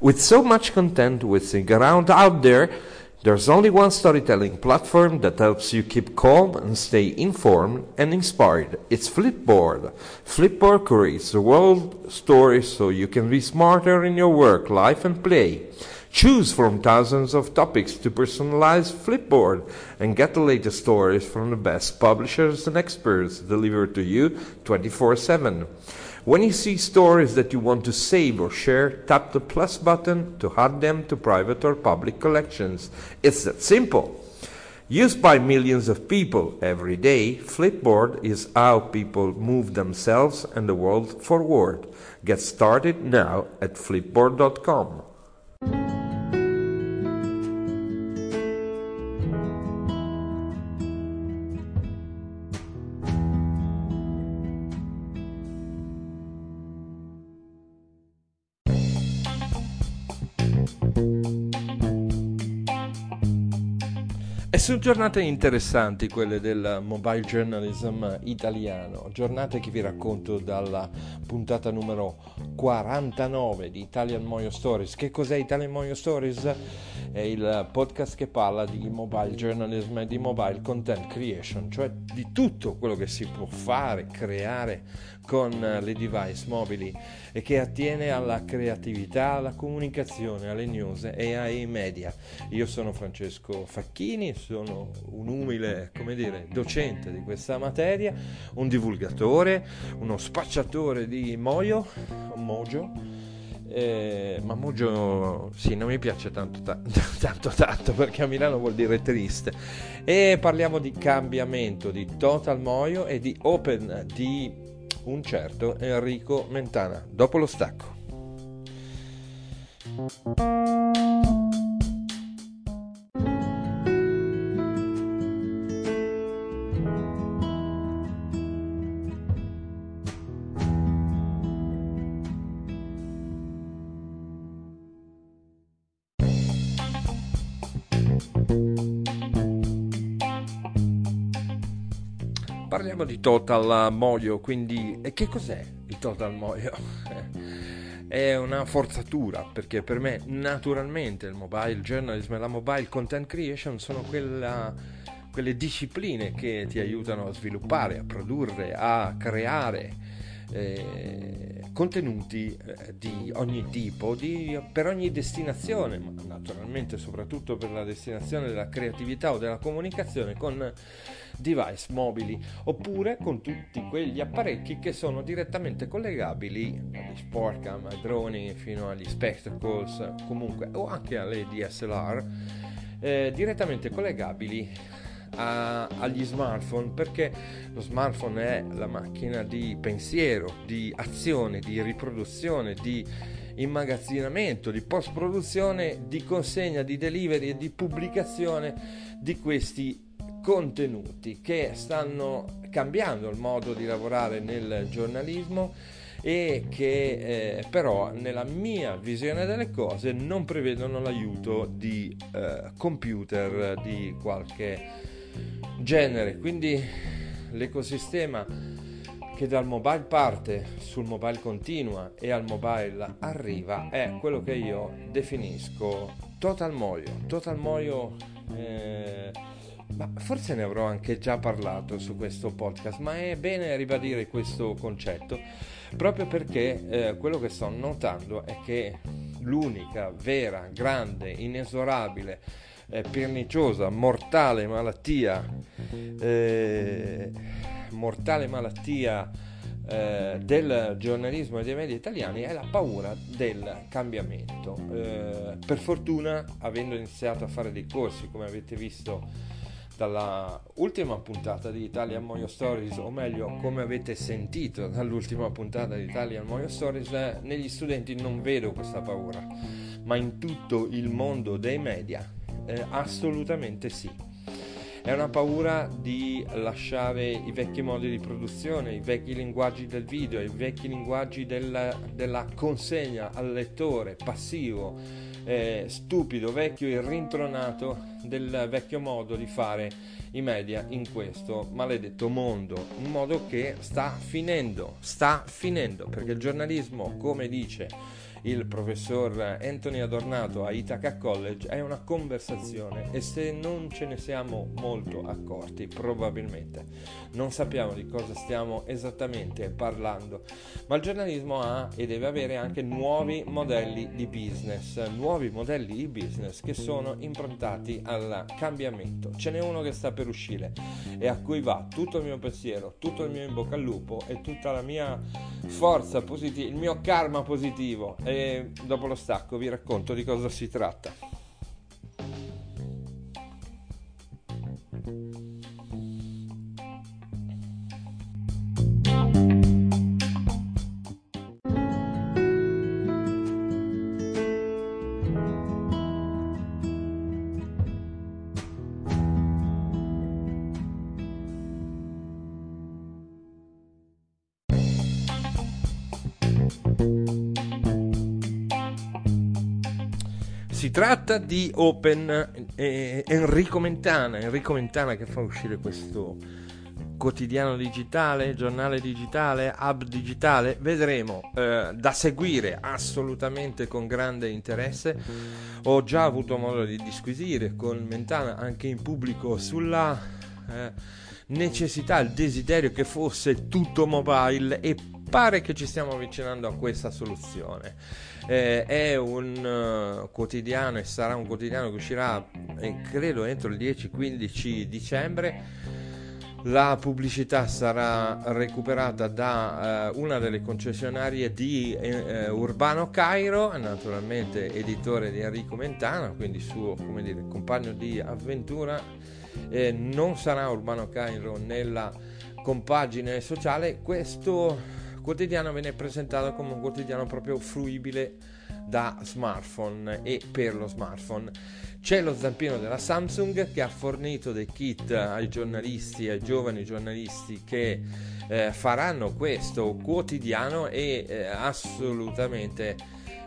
With so much content whizzing around out there, there's only one storytelling platform that helps you keep calm and stay informed and inspired. It's Flipboard. Flipboard creates the world stories so you can be smarter in your work, life, and play. Choose from thousands of topics to personalize Flipboard and get the latest stories from the best publishers and experts delivered to you 24 7. When you see stories that you want to save or share, tap the plus button to add them to private or public collections. It's that simple. Used by millions of people every day, Flipboard is how people move themselves and the world forward. Get started now at flipboard.com. E sono giornate interessanti quelle del mobile journalism italiano, giornate che vi racconto dalla puntata numero 49 di Italian Moyo Stories. Che cos'è Italian Moyo Stories? È il podcast che parla di mobile journalism e di mobile content creation, cioè di tutto quello che si può fare, creare con le device mobili e che attiene alla creatività, alla comunicazione, alle news e ai media. Io sono Francesco Facchini, sono un umile, come dire, docente di questa materia, un divulgatore, uno spacciatore di Mojo, Mojo. Eh, ma Mojo sì, non mi piace tanto, tanto, tanto, tanto perché a Milano vuol dire triste. E parliamo di cambiamento, di Total Mojo e di Open, di un certo Enrico Mentana. Dopo lo stacco. Parliamo di Total Mojo, quindi che cos'è il Total Mojo? È una forzatura perché per me naturalmente il mobile journalism e la mobile content creation sono quella, quelle discipline che ti aiutano a sviluppare, a produrre, a creare eh, contenuti eh, di ogni tipo, di, per ogni destinazione, ma naturalmente soprattutto per la destinazione della creatività o della comunicazione con device mobili oppure con tutti quegli apparecchi che sono direttamente collegabili agli sportcam, ai droni fino agli spectacles comunque o anche alle DSLR eh, direttamente collegabili a, agli smartphone perché lo smartphone è la macchina di pensiero, di azione, di riproduzione, di immagazzinamento, di post produzione, di consegna, di delivery e di pubblicazione di questi contenuti che stanno cambiando il modo di lavorare nel giornalismo e che eh, però nella mia visione delle cose non prevedono l'aiuto di eh, computer di qualche genere quindi l'ecosistema che dal mobile parte sul mobile continua e al mobile arriva è quello che io definisco total moio. Total moio eh, ma forse ne avrò anche già parlato su questo podcast, ma è bene ribadire questo concetto proprio perché eh, quello che sto notando è che l'unica vera, grande, inesorabile, eh, perniciosa, mortale malattia, eh, mortale malattia eh, del giornalismo e dei media italiani è la paura del cambiamento. Eh, per fortuna, avendo iniziato a fare dei corsi, come avete visto dalla ultima puntata di Italian Moyo Stories, o meglio, come avete sentito dall'ultima puntata di Italian Moyo Stories, eh, negli studenti non vedo questa paura, ma in tutto il mondo dei media eh, assolutamente sì. È una paura di lasciare i vecchi modi di produzione, i vecchi linguaggi del video, i vecchi linguaggi della, della consegna al lettore passivo, eh, stupido, vecchio e rintronato del vecchio modo di fare i media in questo maledetto mondo, un modo che sta finendo, sta finendo, perché il giornalismo, come dice il professor Anthony Adornato a Ithaca College è una conversazione e se non ce ne siamo molto accorti probabilmente. Non sappiamo di cosa stiamo esattamente parlando ma il giornalismo ha e deve avere anche nuovi modelli di business nuovi modelli di business che sono improntati al cambiamento. Ce n'è uno che sta per uscire e a cui va tutto il mio pensiero tutto il mio in bocca al lupo e tutta la mia forza positiva il mio karma positivo e dopo lo stacco vi racconto di cosa si tratta. Si tratta di Open eh, Enrico Mentana, Enrico Mentana che fa uscire questo quotidiano digitale, giornale digitale, hub digitale, vedremo eh, da seguire assolutamente con grande interesse. Ho già avuto modo di disquisire con Mentana anche in pubblico sulla eh, necessità, il desiderio che fosse tutto mobile e pare che ci stiamo avvicinando a questa soluzione. Eh, è un uh, quotidiano e sarà un quotidiano che uscirà, eh, credo, entro il 10-15 dicembre. La pubblicità sarà recuperata da uh, una delle concessionarie di uh, Urbano Cairo, naturalmente editore di Enrico Mentana, quindi suo dire, compagno di avventura. Eh, non sarà Urbano Cairo nella compagine sociale. Questo quotidiano viene presentato come un quotidiano proprio fruibile da smartphone e per lo smartphone. C'è lo zampino della Samsung che ha fornito dei kit ai giornalisti, ai giovani giornalisti che eh, faranno questo quotidiano e eh, assolutamente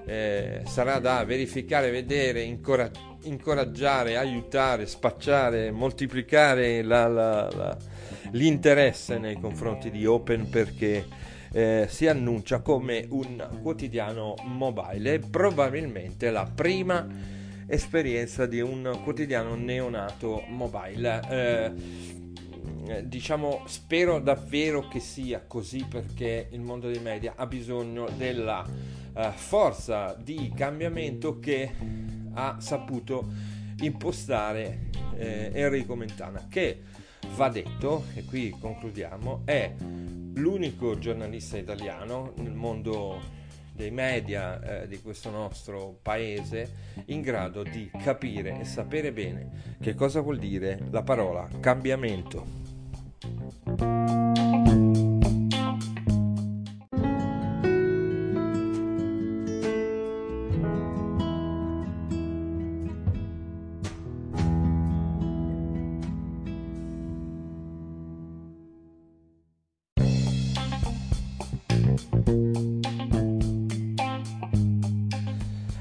eh, sarà da verificare, vedere, incora- incoraggiare, aiutare, spacciare, moltiplicare la, la, la, l'interesse nei confronti di Open perché eh, si annuncia come un quotidiano mobile, probabilmente la prima esperienza di un quotidiano neonato mobile. Eh, diciamo, spero davvero che sia così perché il mondo dei media ha bisogno della uh, forza di cambiamento che ha saputo impostare eh, Enrico Mentana, che va detto, e qui concludiamo, è l'unico giornalista italiano nel mondo dei media eh, di questo nostro paese in grado di capire e sapere bene che cosa vuol dire la parola cambiamento.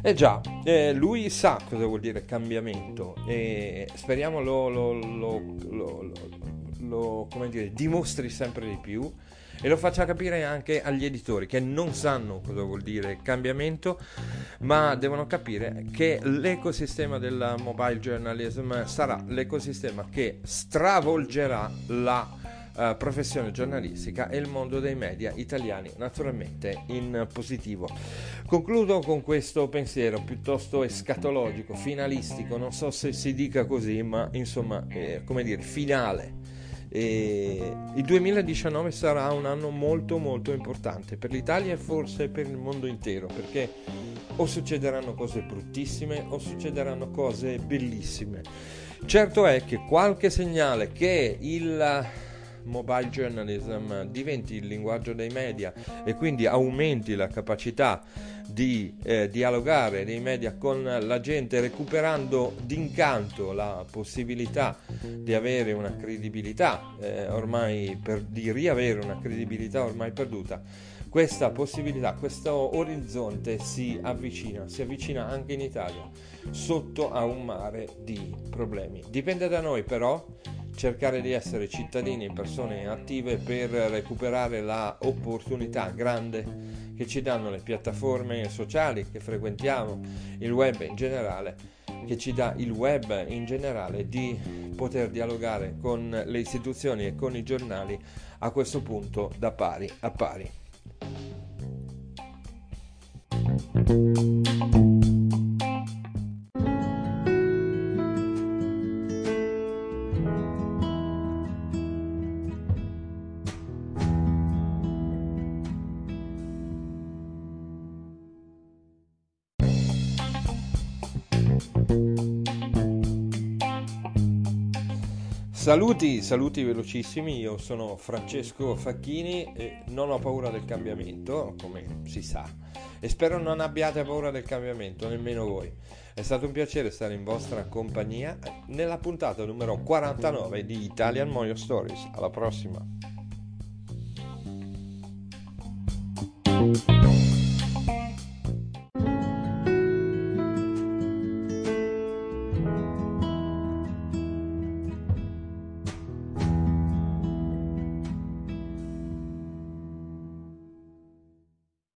Eh già, eh, lui sa cosa vuol dire cambiamento e speriamo lo, lo, lo, lo dire, dimostri sempre di più e lo faccia capire anche agli editori che non sanno cosa vuol dire cambiamento, ma devono capire che l'ecosistema del mobile journalism sarà l'ecosistema che stravolgerà la uh, professione giornalistica e il mondo dei media italiani, naturalmente in positivo. Concludo con questo pensiero piuttosto escatologico, finalistico, non so se si dica così, ma insomma, eh, come dire, finale. E il 2019 sarà un anno molto molto importante per l'Italia e forse per il mondo intero perché o succederanno cose bruttissime o succederanno cose bellissime. Certo è che qualche segnale che il mobile journalism diventi il linguaggio dei media e quindi aumenti la capacità di eh, dialogare dei media con la gente recuperando d'incanto la possibilità di avere una credibilità eh, ormai per, di riavere una credibilità ormai perduta questa possibilità, questo orizzonte si avvicina, si avvicina anche in Italia, sotto a un mare di problemi. Dipende da noi però cercare di essere cittadini e persone attive per recuperare la opportunità grande che ci danno le piattaforme sociali che frequentiamo, il web in generale, che ci dà il web in generale di poter dialogare con le istituzioni e con i giornali a questo punto da pari a pari. Saluti, saluti velocissimi, io sono Francesco Facchini e non ho paura del cambiamento, come si sa, e spero non abbiate paura del cambiamento, nemmeno voi. È stato un piacere stare in vostra compagnia nella puntata numero 49 di Italian Moyo Stories. Alla prossima!